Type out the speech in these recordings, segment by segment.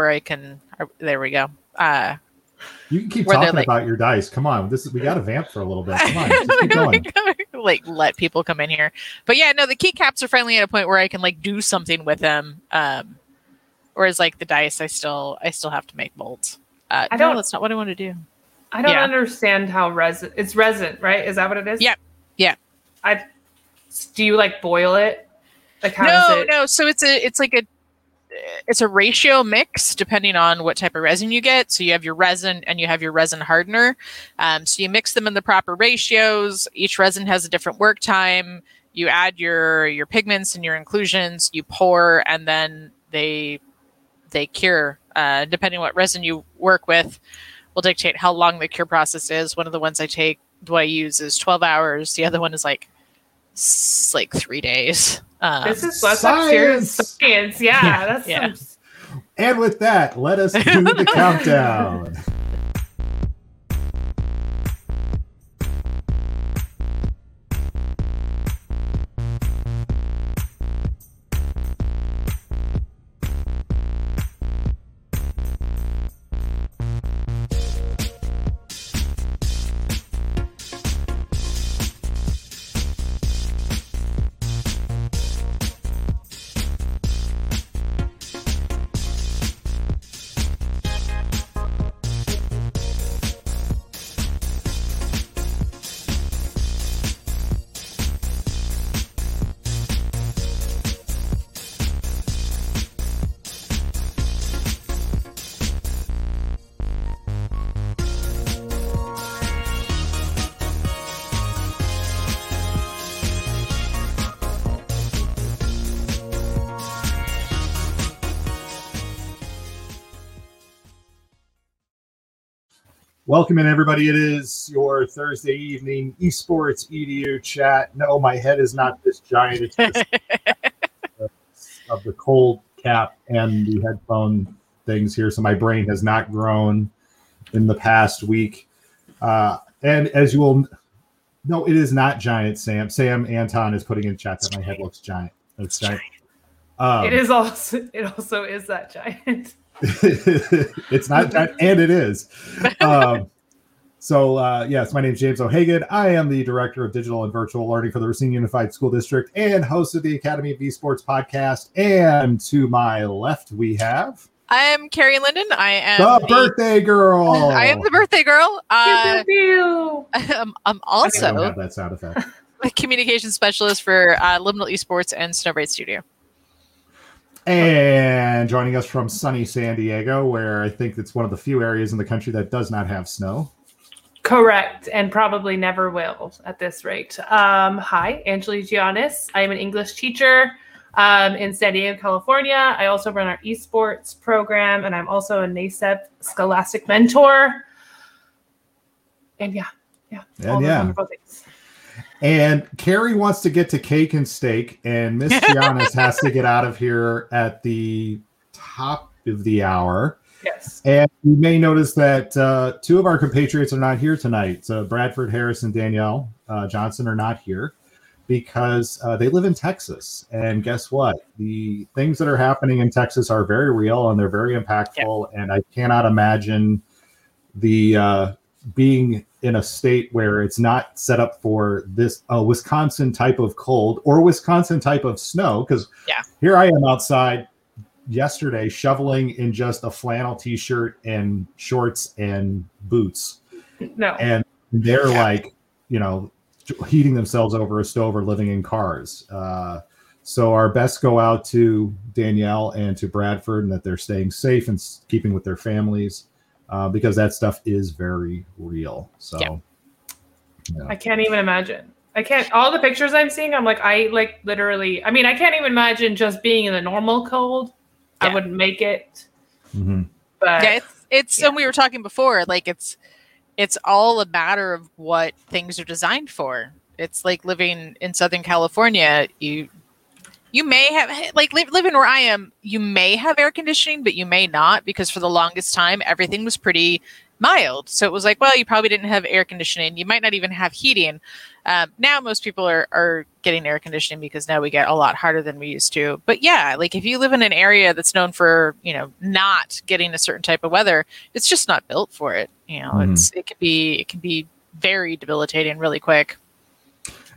where I can. uh, There we go. Uh, You can keep Where talking like- about your dice. Come on, this is we got to vamp for a little bit. Come on, just keep going. like let people come in here. But yeah, no, the keycaps are finally at a point where I can like do something with them. Um, whereas like the dice, I still I still have to make molds. Uh, I don't- that's not what I want to do. I don't Yeah. understand how resin. It's resin, right? Is that what it is? Yeah, Yeah. I. Do you like boil it? Like how no, it? no. So it's a it's like a it's a ratio mix depending on what type of resin you get. So you have your resin and you have your resin hardener. Um, so you mix them in the proper ratios. Each resin has a different work time. You add your your pigments and your inclusions. You pour, and then they they cure. Uh, depending what resin you work with, will dictate how long the cure process is. One of the ones I take, what I use is twelve hours. The other one is like s- like three days. Um, This is let's serious Science. science. Yeah, Yeah, that's yeah. some- And with that, let us do the countdown. Welcome in, everybody. It is your Thursday evening esports edu chat. No, my head is not this giant. It's just of the cold cap and the headphone things here, so my brain has not grown in the past week. Uh, and as you will, no, it is not giant. Sam, Sam Anton is putting in chat that my head looks giant. It's giant. Um, it is also. It also is that giant. it's not and it is. Um, so, uh, yes, my name is James O'Hagan. I am the director of digital and virtual learning for the Racine Unified School District and host of the Academy of Esports podcast. And to my left, we have I'm Carrie Linden. I am the birthday girl. I am the birthday girl. Uh, Pew, pew, pew. I'm, I'm I don't also have that sound effect. a communication specialist for uh, Liminal Esports and Snowbright Studio. And joining us from sunny San Diego, where I think it's one of the few areas in the country that does not have snow. Correct, and probably never will at this rate. Um, hi, Angelique Giannis. I am an English teacher um, in San Diego, California. I also run our esports program, and I'm also a NASEP Scholastic mentor. And yeah, yeah, And yeah. And Carrie wants to get to cake and steak, and Miss Giannis has to get out of here at the top of the hour. Yes. And you may notice that uh, two of our compatriots are not here tonight. So Bradford Harris and Danielle uh, Johnson are not here because uh, they live in Texas. And guess what? The things that are happening in Texas are very real and they're very impactful. And I cannot imagine the uh, being in a state where it's not set up for this uh, Wisconsin type of cold or Wisconsin type of snow. Because Yeah. here I am outside yesterday shoveling in just a flannel t-shirt and shorts and boots No. and they're Yeah. like you know heating themselves over a stove or living in cars uh, so our best go out to danielle and to bradford and that they're staying safe and keeping with their families uh, because that stuff is very real so Yeah. yeah. I can't even imagine. I can't. All the pictures I'm seeing, I'm like, I like literally. I mean, I can't even imagine just being in the normal cold. I wouldn't make it. Mhm. But yeah, it's it's yeah. and we were talking before, like it's it's all a matter of what things are designed for. It's like living in Southern California. You you may have like li- living where I am. You may have air conditioning, but you may not because for the longest time everything was pretty mild. So it was like, well, you probably didn't have air conditioning. You might not even have heating. Um, now most people are are getting air conditioning because now we get a lot harder than we used to. But yeah, like if you live in an area that's known for you know not getting a certain type of weather, it's just not built for it. You know, Mhm. it's it can be it can be very debilitating really quick.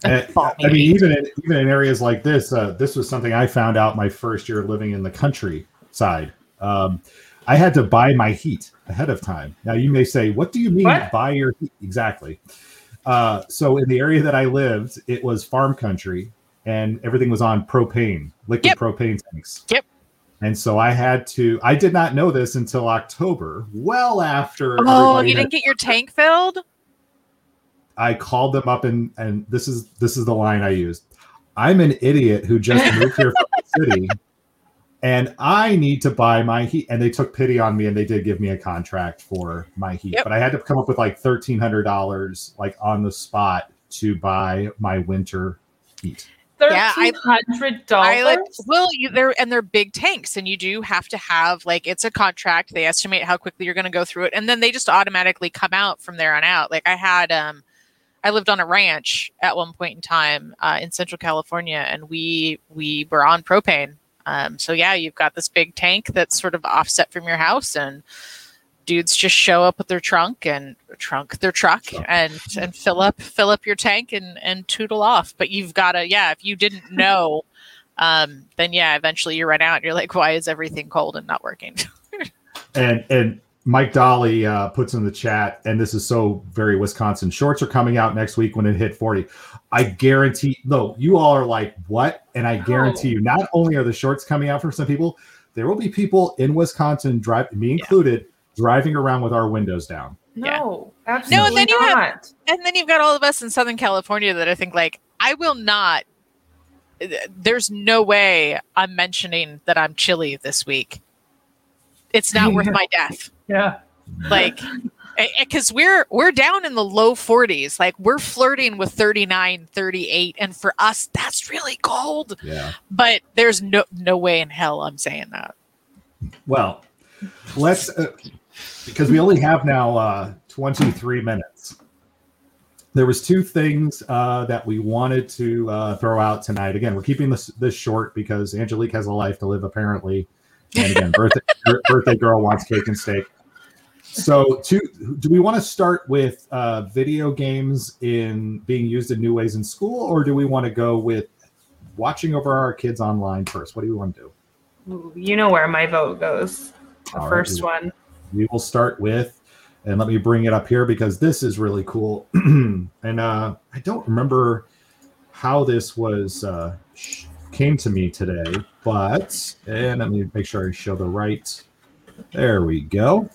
And, I mean, even in, even in areas like this, uh, this was something I found out my first year living in the countryside. Um, I had to buy my heat ahead of time. Now, you may say, "What do you mean What? buy your heat?" Exactly. Uh, so, in the area that I lived, it was farm country, and everything was on propane, liquid Yep. propane tanks. Yep. And so I had to. I did not know this until October, well after. Oh, you didn't get your tank filled? I called them up and and this is this is the line I used. I'm an idiot who just moved here from the city and I need to buy my heat. And they took pity on me and they did give me a contract for my heat. Yep. But I had to come up with like thirteen hundred dollars like on the spot to buy my winter heat. Yeah, I- Thirteen hundred I like dollars. well, you they're and they're big tanks, and you do have to have like it's a contract. They estimate how quickly you're going to go through it, and then they just automatically come out from there on out. Like I had, um, I lived on a ranch at one point in time uh, in Central California, and we we were on propane. Um, so yeah, you've got this big tank that's sort of offset from your house, and dudes just show up with their trunk and trunk their truck and and fill up fill up your tank and and tootle off. But you've got to yeah, if you didn't know, um, then yeah, eventually you run out. And you're like, why is everything cold and not working? And and Mike Dolly uh, puts in the chat, and this is so very Wisconsin. Shorts are coming out next week when it hit 40. I guarantee, no, you all are like, what? And I guarantee you, not only are the shorts coming out for some people, there will be people in Wisconsin, drive me included, driving around with our windows down. No, absolutely No, and then you have- not. and then you've got all of us in Southern California that I think like I will not. There's no way I'm mentioning that I'm chilly this week. It's not worth my death. yeah. like because we're we're down in the low 40s like we're flirting with 39 38 and for us that's really cold Yeah. but there's no no way in hell i'm saying that Well, let's, uh, because we only have now uh, 23 minutes. There was two things uh, that we wanted to uh, throw out tonight. Again, we're keeping this this short because Angelique has a life to live, apparently. And again, birthday birthday girl wants cake and steak. So, two, do we want to start with uh, video games in being used in new ways in school, or do we want to go with watching over our kids online first? What do you want to do? You know where my vote goes. The All right, first we- one. we will start with and let me bring it up here because this is really cool and uh i don't remember how this was uh sh- came to me today but and let me make sure i show the right there we go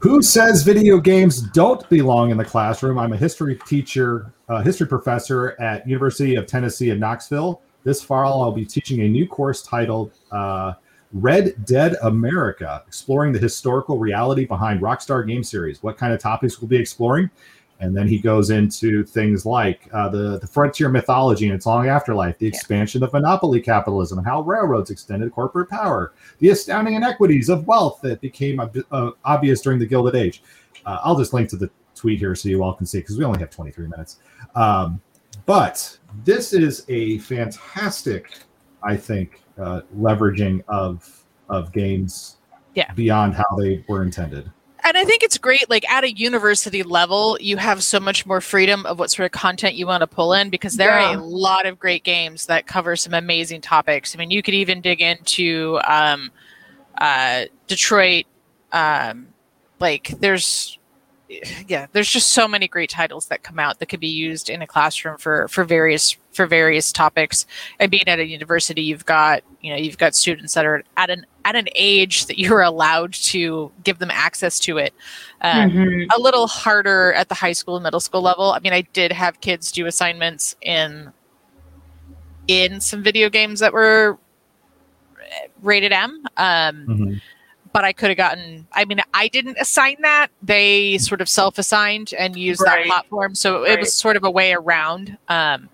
who says video games don't belong in the classroom i'm a history teacher uh, history professor at university of tennessee in knoxville this fall i'll be teaching a new course titled uh, Red Dead America, exploring the historical reality behind Rockstar game series. What kind of topics we'll be exploring? And then he goes into things like uh, the, the frontier mythology and its long afterlife, the expansion of monopoly capitalism, and how railroads extended corporate power, the astounding inequities of wealth that became ob- uh, obvious during the Gilded Age. Uh, I'll just link to the tweet here so you all can see because we only have 23 minutes. Um, but this is a fantastic, I think, uh, leveraging of of games Yeah. beyond how they were intended. And i think it's great like at a university level you have so much more freedom of what sort of content you want to pull in because there are a lot of great games that cover some amazing topics. I mean you could even dig into um, uh, detroit um, like there's yeah there's just so many great titles that come out that could be used in a classroom for for various for various topics. And being at a university you've got you know you've got students that are at an at an age that you're allowed to give them access to it um, Mhm. a little harder at the high school and middle school level i mean i did have kids do assignments in in some video games that were rated m um, Mhm. but I could have gotten. I mean, I didn't assign that; they sort of self-assigned and used that platform, so it was sort of a way around. Um,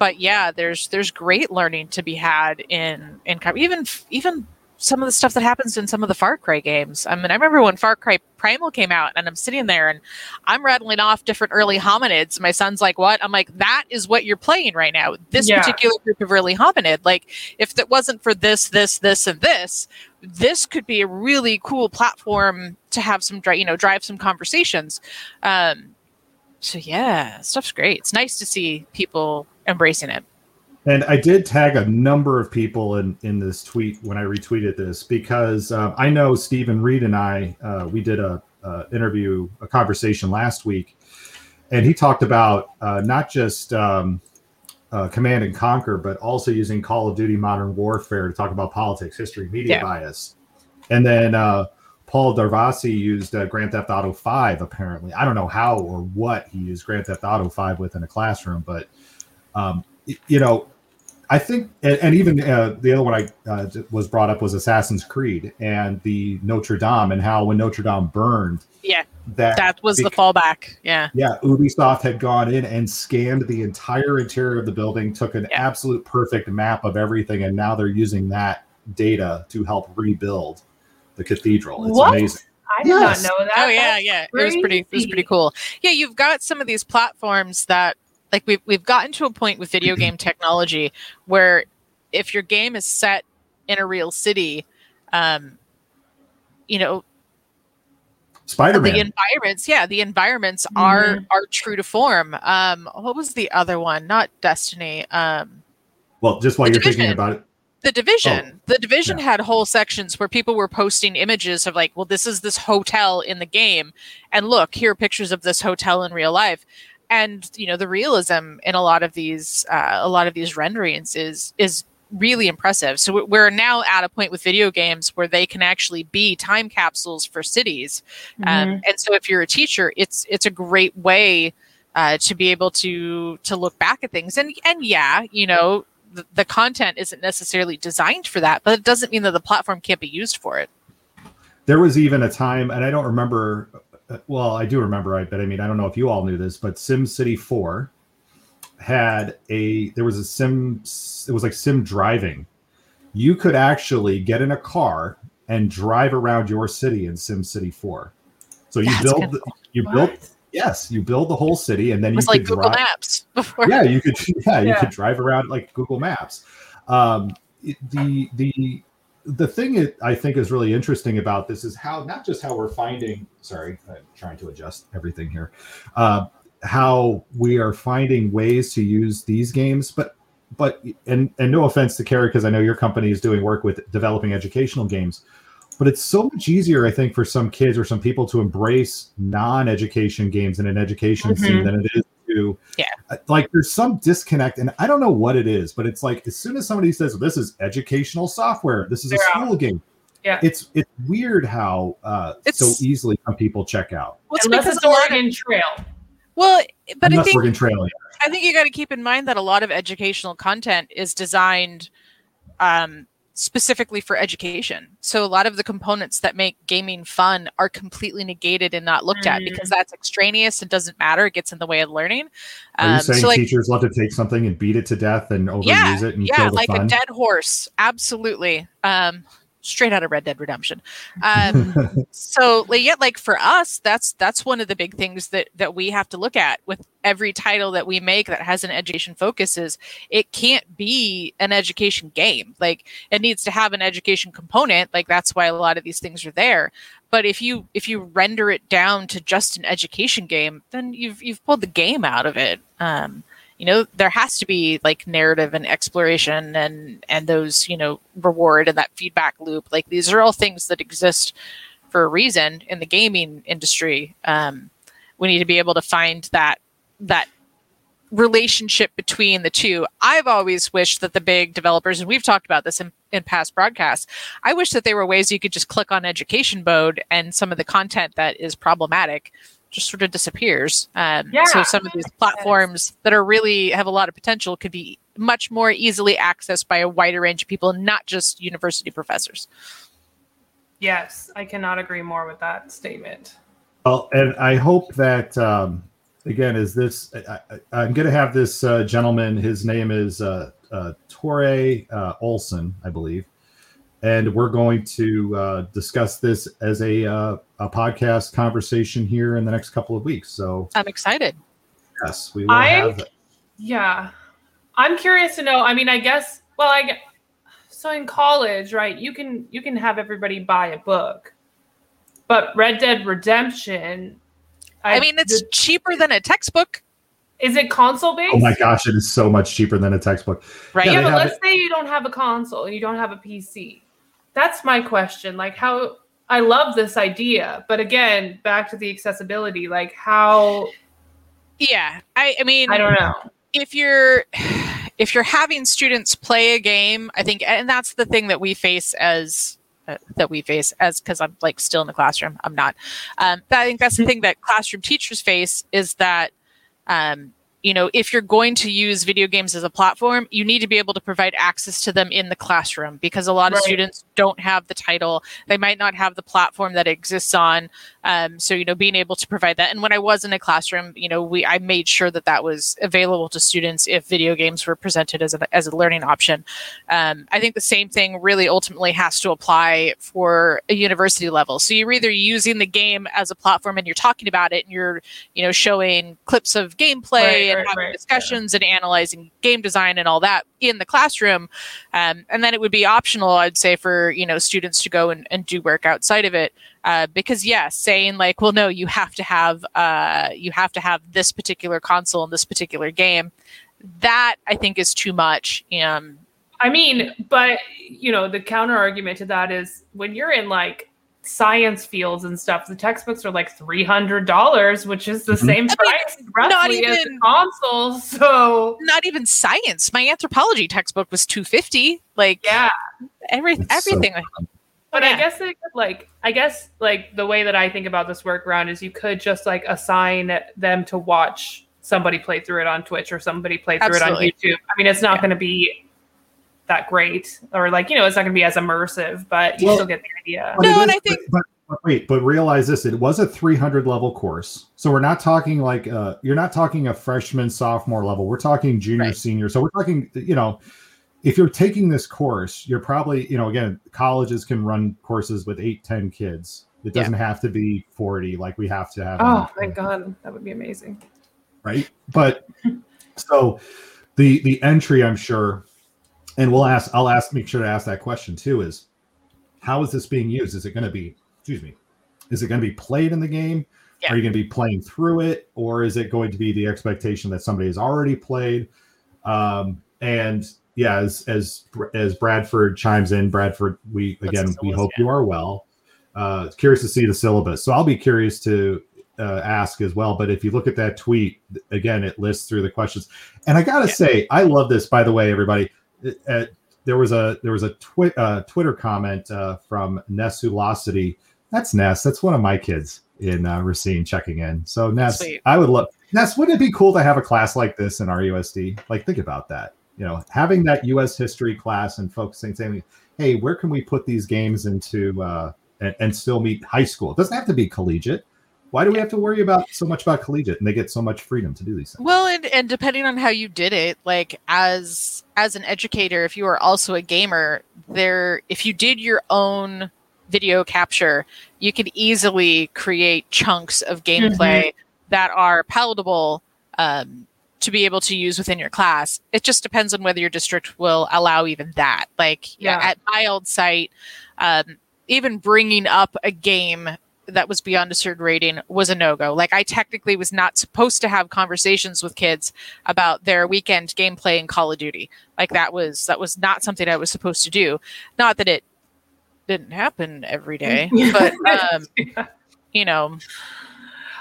but yeah, there's there's great learning to be had in in even even some of the stuff that happens in some of the Far Cry games. I mean, I remember when Far Cry Primal came out, and I'm sitting there and I'm rattling off different early hominids. My son's like, "What?" I'm like, "That is what you're playing right now. This Yeah. particular group of early hominid. Like, if it wasn't for this, this, this, and this, this could be a really cool platform to have some, you know, drive some conversations." Um, so yeah, stuff's great. It's nice to see people embracing it. And I did tag a number of people in in this tweet when I retweeted this because um, I know Stephen Reed and I uh, we did a, a interview a conversation last week, and he talked about uh, not just um, uh, Command and Conquer, but also using Call of Duty Modern Warfare to talk about politics, history, media Yeah. bias, and then uh, Paul Darvasi used uh, Grand Theft Auto Five. Apparently, I don't know how or what he used Grand Theft Auto Five with in a classroom, but um, you know I think, and, and even uh, the other one I uh, was brought up was Assassin's Creed and the Notre Dame, and how when Notre Dame burned, Yeah, that that was the fallback. Yeah. yeah, Ubisoft had gone in and scanned the entire interior of the building, took an Yeah. absolute perfect map of everything, and now they're using that data to help rebuild the cathedral. It's What? amazing. I did Yes. not know that. Oh yeah, That's yeah. It was pretty. It was pretty cool. Yeah, you've got some of these platforms that, like, we've we've gotten to a point with video game technology where, if your game is set in a real city, um, you know, Spider the environments, yeah, the environments are Mhm. are true to form. Um, what was the other one? Not Destiny. Um, Well, just while you're thinking about it, the division the division yeah. had whole sections where people were posting images of like well this is this hotel in the game and look here are pictures of this hotel in real life and you know the realism in a lot of these uh, a lot of these renderings is is really impressive so we- we're now at a point with video games where they can actually be time capsules for cities um, Mhm. and so if you're a teacher it's it's a great way uh, to be able to to look back at things and and yeah you know the, the content isn't necessarily designed for that but it doesn't mean that the platform can't be used for it there was even a time, and I don't remember. Well, I do remember, right, but I mean, I don't know if you all knew this, but Sim City Four had a there was a sim. It was like sim driving. You could actually get in a car and drive around your city in Sim City Four. So you That's build, the- you What? build, yes, you build the whole city, and then it you was could like google drive, maps before yeah you could yeah you Yeah. could drive around like google maps um the the the thing i think is really interesting about this is how not just how we're finding sorry i'm trying to adjust everything here uh how we are finding ways to use these games but but and and no offense to Carrie because I know your company is doing work with developing educational games, but it's so much easier I think for some kids or some people to embrace non-education games in an education scene Mhm. than it is to Yeah. uh, like there's some disconnect and I don't know what it is, but it's like as soon as somebody says this is educational software, this is a Yeah. school game. Yeah. It's it's weird how uh so easily some people check out. well, it's Unless because it's a lot of, Oregon Trail. well but i think Oregon Trail. yeah. I think you got to keep in mind that a lot of educational content is designed um, specifically for education. So a lot of the components that make gaming fun are completely negated and not looked at Mm. because that's extraneous and doesn't matter. It gets in the way of learning. Are you Um, saying so like, teachers love to take something and beat it to death and overuse yeah, it and yeah, kill the like fun? a dead horse. Absolutely. Um, straight out of Red Dead Redemption. Um, so yeah like for us that's that's one of the big things that that we have to look at with every title that we make that has an education focus is it can't be an education game. Like it needs to have an education component. Like that's why a lot of these things are there. But if you if you render it down to just an education game then you've you've pulled the game out of it. Um you know there has to be like narrative and exploration and and those you know reward and that feedback loop. Like these are all things that exist for a reason in the gaming industry. Um, we need to be able to find that that relationship between the two. I've always wished that the big developers and we've talked about this in, in past broadcasts i wish that there were ways you could just click on education mode and some of the content that is problematic just sort of disappears um, Yeah. so some of these platforms that are really have a lot of potential could be much more easily accessed by a wider range of people not just university professors Yes, I cannot agree more with that statement. Well, and I hope that um, again is this. I, I, I'm going to have this uh, gentleman. His name is uh, uh, Tore uh, Olsson, I believe, and we're going to uh, discuss this as a uh, a podcast conversation here in the next couple of weeks. So I'm excited. Yes, we will I, have. Yeah, I'm curious to know. I mean, I guess. Well, I. So in college, right? You can you can have everybody buy a book, but Red Dead Redemption. I, mean, it's the- cheaper than a textbook, is it console based? Oh my gosh, it is so much cheaper than a textbook. right? Yeah, Yeah, but let's say you don't have a console and you don't have a PC. That's my question. Like how I love this idea, but again, back to the accessibility. Like how yeah. I, I mean, I don't know. if you're if you're having students play a game i think and that's the thing that we face as uh, that we face as because i'm like still in the classroom i'm not um, but i think that's the thing that classroom teachers face is that um, you know if you're going to use video games as a platform you need to be able to provide access to them in the classroom because a lot of students don't have the title. They might not have the platform that exists on um, so you know being able to provide that. And when i was in a classroom you know we i made sure that that was available to students if video games were presented as a, as a learning option. Um, i think the same thing really ultimately has to apply for a university level. So you're either using the game as a platform and you're talking about it and you're you know showing clips of gameplay Right, and right, having right, discussions and analyzing game design and all that in the classroom. Um, and then it would be optional i'd say for you know students to go and, and do work outside of it uh, because yes saying like well no you have to have uh, you have to have this particular console and this particular game that i think is too much um, I mean, but you know, the counter argument to that is when you're in like science fields and stuff, the textbooks are like three hundred dollars, which is the Mhm. same I mean, price not roughly as the even- console. So not even science my anthropology textbook was 250 like yeah, every, It's so everything but Yeah. I guess it could like I guess like the way that I think about this workaround is you could just like assign them to watch somebody play through it on Twitch or somebody play through Absolutely. it on YouTube. I mean, it's not Yeah. going to be that great or like you know it's not going to be as immersive, but you Well- still get the idea. But No, it and I think- But, but wait, but realize this: it was a 300 level course, so we're not talking like uh, you're not talking a freshman, sophomore level. We're talking junior, Right. senior. So we're talking, you know, if you're taking this course, you're probably, you know, again, colleges can run courses with eight, 10 kids. It doesn't have to be 40 like we have to have. Oh, my God, that would be amazing. right but so the the entry i'm sure and we'll ask i'll ask make sure to ask that question too is how is this being used is it going to be excuse me is it going to be played in the game Yeah. are you going to be playing through it or is it going to be the expectation that somebody has already played um and yeah as as as bradford chimes in bradford we again we hope you are well uh curious to see the syllabus so i'll be curious to uh, ask as well. But if you look at that tweet again, it lists through the questions. And I gotta Yeah. say, I love this. By the way, everybody, uh, there was a there was a twi- uh, Twitter comment uh, from Nessulosity. That's Ness. That's one of my kids in uh, Racine checking in. So Ness, Sweet. I would love Ness. Wouldn't it be cool to have a class like this in RUSD? Like, think about that. You know, having that U.S. history class and focusing, saying, "Hey, where can we put these games into uh, and, and still meet high school? It doesn't have to be collegiate." Why do we have to worry about so much about collegiate? And they get so much freedom to do these things. Well, and, and depending on how you did it, like as as an educator, if you are also a gamer, there if you did your own video capture, you could easily create chunks of gameplay that are palatable um, to be able to use within your class. It just depends on whether your district will allow even that. Like yeah. Yeah. at my old site, um, even bringing up a game that was beyond a certain rating was a no-go. Like I technically was not supposed to have conversations with kids about their weekend gameplay in Call of Duty. Like that was that was not something I was supposed to do. Not that it didn't happen every day, but um, you know,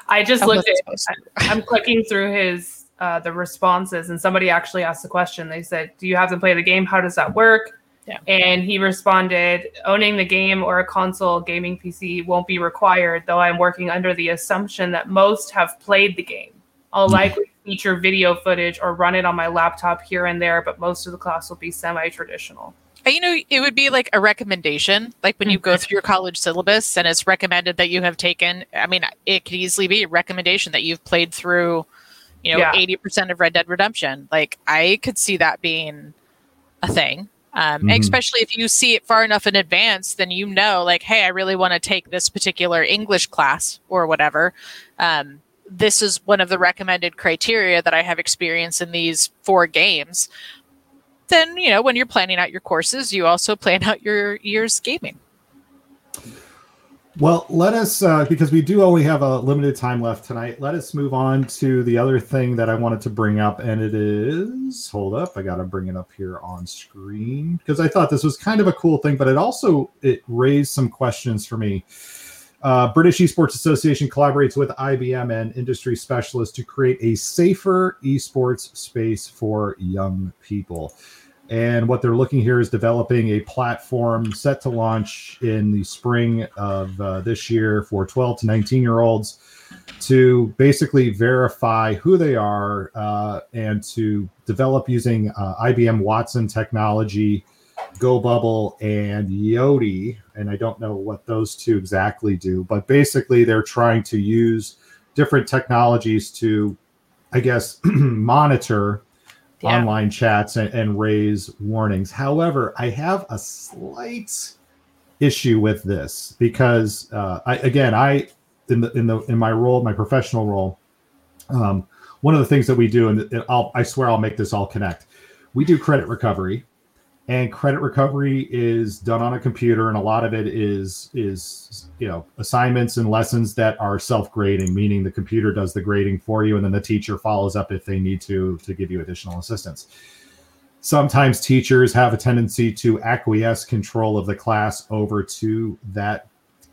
I just I looked at. I'm clicking through his uh, the responses, and somebody actually asked the question. They said, "Do you have to play the game? How does that work?" Yeah. And he responded, "Owning the game or a console gaming PC won't be required, though I'm working under the assumption that most have played the game. I'll Mhm. likely feature video footage or run it on my laptop here and there, but most of the class will be semi-traditional." You know, it would be like a recommendation, like when you Mm-hmm. go through your college syllabus and it's recommended that you have taken. I mean, it could easily be a recommendation that you've played through, you know, Yeah. eighty percent of Red Dead Redemption. Like I could see that being a thing. Um, Mhm. Especially if you see it far enough in advance, then you know, like, hey, I really want to take this particular English class or whatever. Um, this is one of the recommended criteria that I have experience in these four games. Then, you know, when you're planning out your courses, you also plan out your year's gaming. Well, let us, uh, because we do only have a limited time left tonight, let us move on to the other thing that I wanted to bring up. And it is, hold up, I got to bring it up here on screen because I thought this was kind of a cool thing, but it also, it raised some questions for me. Uh, British Esports Association collaborates with IBM and industry specialists to create a safer esports space for young people. And what they're looking here is developing a platform set to launch in the spring of uh, this year for 12 to 19 year olds to basically verify who they are uh, and to develop using uh, IBM Watson technology, GoBubble, and Yoti. And I don't know what those two exactly do, but basically they're trying to use different technologies to, I guess, monitor Yeah. online chats and, and raise warnings. However, I have a slight issue with this because uh, I again I in the in the in my role, my professional role, um, one of the things that we do, and I'll, I swear I'll make this all connect. We do credit recovery, and credit recovery is done on a computer, and a lot of it is is you know assignments and lessons that are self grading, meaning the computer does the grading for you, and then the teacher follows up if they need to to give you additional assistance. Sometimes teachers have a tendency to acquiesce control of the class over to that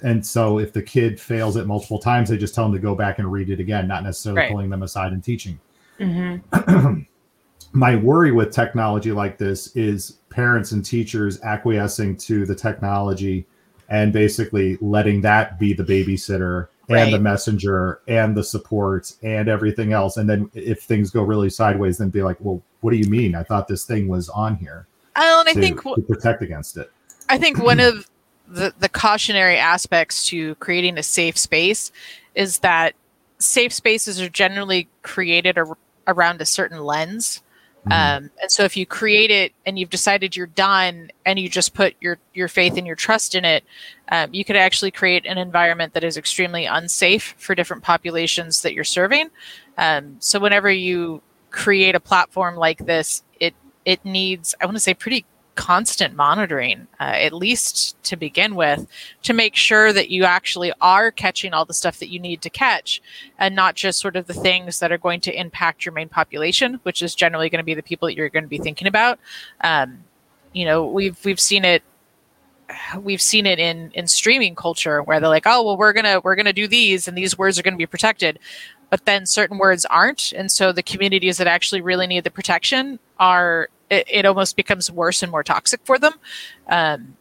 and so if the kid fails it multiple times, they just tell them to go back and read it again, not necessarily Right. pulling them aside and teaching. Mm-hmm. My worry with technology like this is parents and teachers acquiescing to the technology and basically letting that be the babysitter and the messenger and the support and everything else. And then if things go really sideways, then be like, well, what do you mean? I thought this thing was on here Oh, and I think to protect against it. I think one of the, the cautionary aspects to creating a safe space is that safe spaces are generally created ar- around a certain lens. Mhm. Um, and so if you create it and you've decided you're done and you just put your, your faith and your trust in it, um, you could actually create an environment that is extremely unsafe for different populations that you're serving. Um, so whenever you create a platform like this, it it needs I want to say pretty constant monitoring, uh, at least to begin with, to make sure that you actually are catching all the stuff that you need to catch, and not just sort of the things that are going to impact your main population, which is generally going to be the people that you're going to be thinking about. Um, you know, we've we've seen it we've seen it in in streaming culture where they're like oh well we're gonna we're gonna do these and these words are gonna be protected but then certain words aren't and so the communities that actually really need the protection are it, it almost becomes worse and more toxic for them um,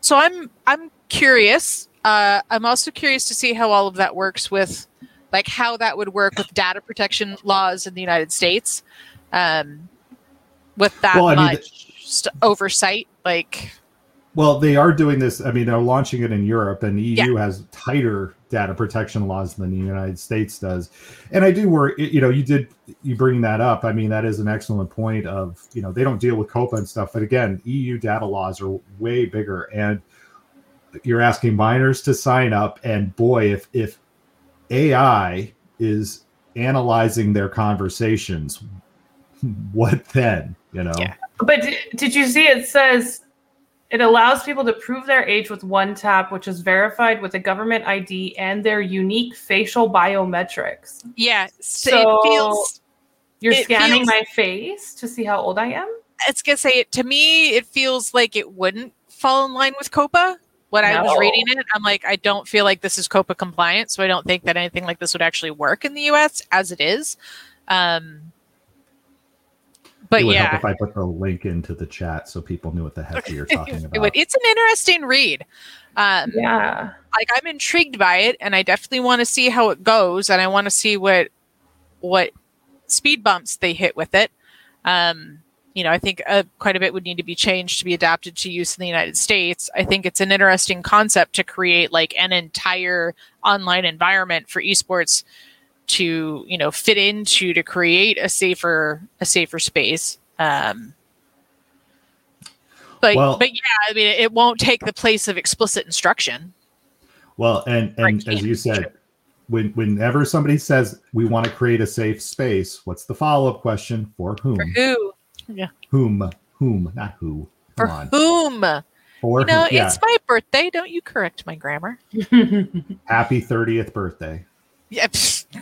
so i'm i'm curious uh, i'm also curious to see how all of that works with like how that would work with data protection laws in the united states um, with that Well, I much st- oversight like Well, they are doing this. I mean, they're launching it in Europe, and the EU has tighter data protection laws than the United States does. And I do worry. You know, you did you bring that up. I mean, that is an excellent point. Of you know, they don't deal with COPPA and stuff, but again, EU data laws are way bigger, and you're asking minors to sign up. And boy, if if AI is analyzing their conversations, what then? You know. Yeah. But did you see it says it allows people to prove their age with one tap, which is verified with a government ID and their unique facial biometrics. Yeah, so, So- it feels. You're scanning feels- my face to see how old I am? It's gonna say to me. It feels like it wouldn't fall in line with COPPA. When I was reading it, I'm like, I don't feel like this is COPPA compliant, so I don't think that anything like this would actually work in the U.S. as it is. Um, but it would yeah, help if I put the link into the chat so people knew what the heck you're talking it about. would, it's an interesting read. Um, Yeah. like I'm intrigued by it, and I definitely want to see how it goes, and I want to see what what speed bumps they hit with it. Um, you know, I think uh, quite a bit would need to be changed to be adapted to use in the United States. I think it's an interesting concept to create like an entire online environment for esports to you know fit into to create a safer a safer space. Um, But Well- but yeah, I mean, it won't take the place of explicit instruction. Well, and and as you said, when whenever somebody says we want to create a safe space, what's the follow up question for whom? For who? Yeah whom? Whom? Not who. For on. whom? For You know, who? Yeah. it's my birthday. Don't you correct my grammar? Happy thirtieth birthday. Yeah.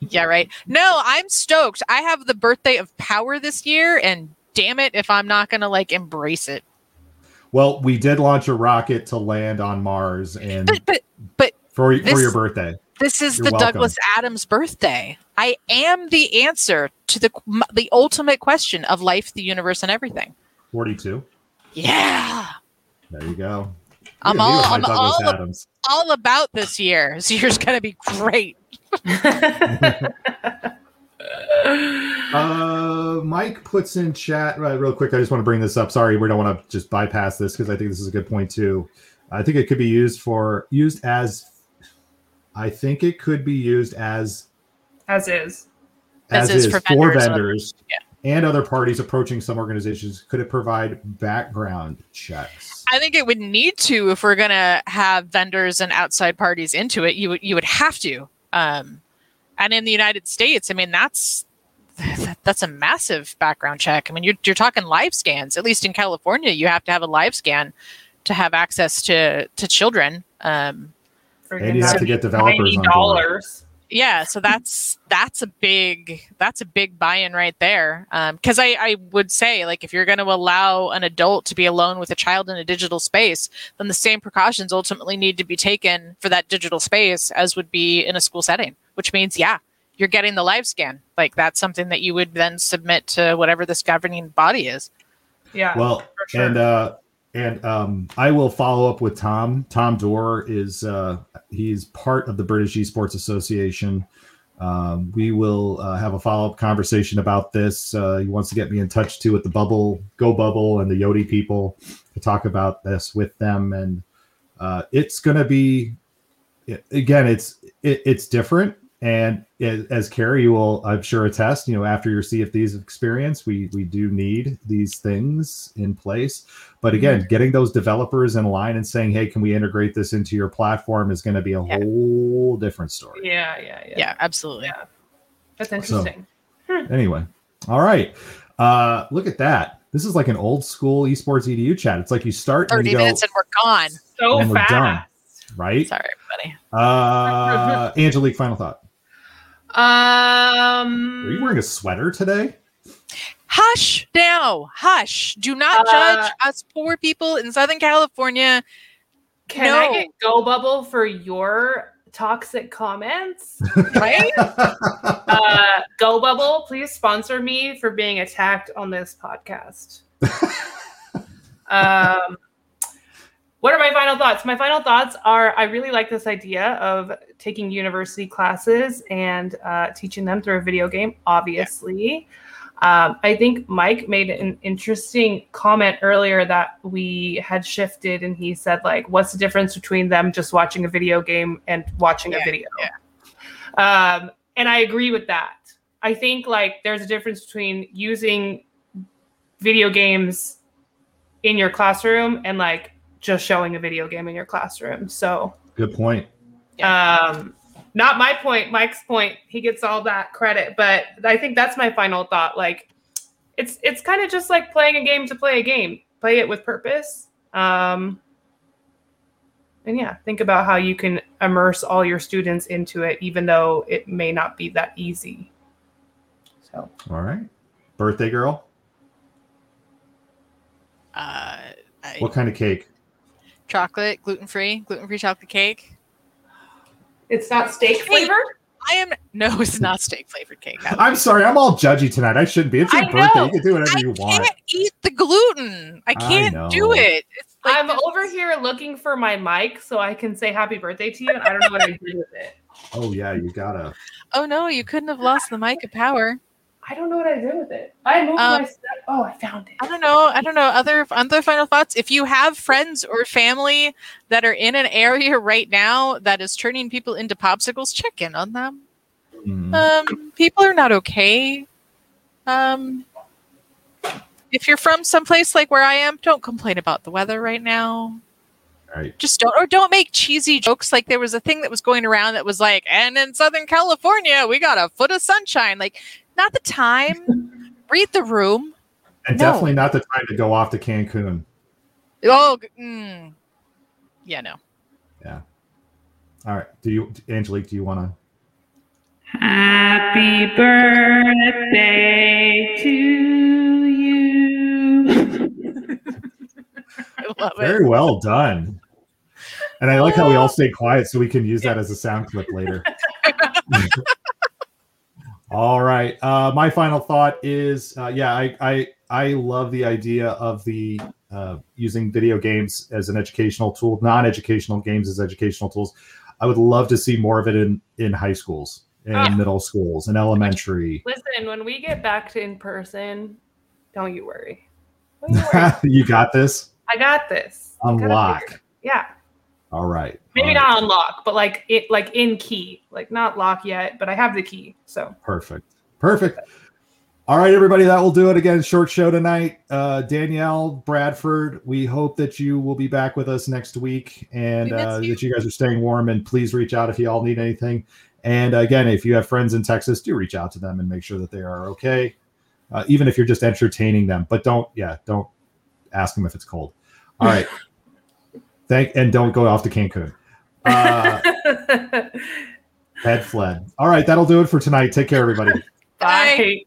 yeah, right. No, I'm stoked. I have the birthday of power this year, and damn it if I'm not gonna like embrace it. Well, we did launch a rocket to land on Mars, and But but but for for your birthday. this is You're the welcome. Douglas Adams birthday. I am the answer to the the ultimate question of life, the universe, and everything. 42. Yeah. There you go. I'm all- I'm all- Adams. All about this year. This year's gonna be great. Uh, Mike puts in chat right, real quick. I just want to bring this up. Sorry, we don't want to just bypass this because I think this is a good point too. I think it could be used for used as. I think it could be used as As is. as, As is is for for vendors, vendors, yeah. and other parties approaching some organizations. Could it provide background checks? I think it would need to if we're gonna have vendors and outside parties into it. You would you would have to. Um, and in the United States, I mean that's that's a massive background check. I mean you're you're talking live scans. At least in California, you have to have a live scan to have access to to children. Um, And you have to get developers on board. dollars. Yeah, so that's that's a big that's a big buy-in right there. Because I I would say like if you're going to allow an adult to be alone with a child in a digital space, then the same precautions ultimately need to be taken for that digital space as would be in a school setting. Which means yeah, you're getting the live scan. Like that's something that you would then submit to whatever this governing body is. Yeah. Well, sure. and uh, and um, I will follow up with Tom. Tom Dore is uh, he's part of the British Esports Association. Um, we will uh, have a follow up conversation about this. Uh, he wants to get me in touch too with the Bubble, Go Bubble, and the Yoti people to talk about this with them. And uh, it's going to be again, it's it, it's different. And as, as Carrie will, I'm sure, attest, you know, after your CFD's experience, we we do need these things in place. But again, getting those developers in line and saying, "Hey, can we integrate this into your platform?" is going to be a Yeah. whole different story. yeah, yeah, yeah. Yeah, absolutely. Yeah. That's interesting. Anyway, all right, uh, look at that. This is like an old school esports edu chat. It's like you start and Thirty you go, minutes and we're gone. so And we're done. right? Sorry, everybody. Uh, Angelique, final thought. Um Are you wearing a sweater today? Hush now. Hush. Do not Uh, judge us poor people in Southern California. can I get Go Bubble for your toxic comments? Right? uh, Go Bubble, please sponsor me for being attacked on this podcast. um, what are my final thoughts? My final thoughts are I really like this idea of taking university classes and uh, teaching them through a video game, obviously. Um, I think Mike made an interesting comment earlier that we had shifted, and he said, like, what's the difference between them just watching a video game and watching Yeah, a video? yeah. Um, and I agree with that. I think like there's a difference between using video games in your classroom and like just showing a video game in your classroom. So, Good point. um, not my point, Mike's point. He gets all that credit, but I think that's my final thought. Like, it's it's kind of just like playing a game to play a game. Play it with purpose. Um, and yeah, think about how you can immerse all your students into it, even though it may not be that easy. So, All right, birthday girl. Uh, I- What kind of cake? Chocolate, gluten free, gluten free chocolate cake. it's not steak flavored. I am no, it's not steak flavored cake. I, I'm sorry, I'm all judgy tonight. I shouldn't be. It's your I birthday. know. You can do whatever I you can't want. eat the gluten. I I can't do it. It's like I'm over here looking for my mic so I can say happy birthday to you, and I don't know what I did with it. Oh yeah, you gotta. oh no, you couldn't have lost the mic of power. I don't know what I did with it. I moved Um, my stuff. Oh, I found it. I don't know. I don't know. Other other final thoughts. If you have friends or family that are in an area right now that is turning people into popsicles, check in on them. Mm. Um, people are not okay. Um, if you're from someplace like where I am, don't complain about the weather right now. Right. Just don't, or don't make cheesy jokes. Like there was a thing that was going around that was like, and in Southern California, we got a foot of sunshine. Like, not the time. Read the room. And No. definitely not the time to go off to Cancun. Oh, g- mm. yeah, no. Yeah. All right. Do you, Angelique? Do you want to? Happy birthday to you. I love it. Very well done. And I like how we all stay quiet so we can use that as a sound clip later. all right. Uh, my final thought is, uh, yeah, I, I I love the idea of the uh, using video games as an educational tool, non-educational games as educational tools. I would love to see more of it in in high schools, in Oh. middle schools, and elementary. Listen, when we get back to in person, don't you worry. Don't you worry. you got this. I got this. I got it Unlock. Yeah. All right. Maybe All right. not unlock, but like it like in key. Like not lock yet, but I have the key. So Perfect. Perfect. All right, everybody, that will do it again. Short show tonight. Uh, Danielle Bradford, we hope that you will be back with us next week and We uh, you. that you guys are staying warm. And please reach out if you all need anything. And again, if you have friends in Texas, do reach out to them and make sure that they are okay, uh, even if you're just entertaining them. But don't, yeah, don't ask them if it's cold. All right. Thank and don't go off to Cancun. Uh, Ted fled. All right, that'll do it for tonight. Take care, everybody. Bye.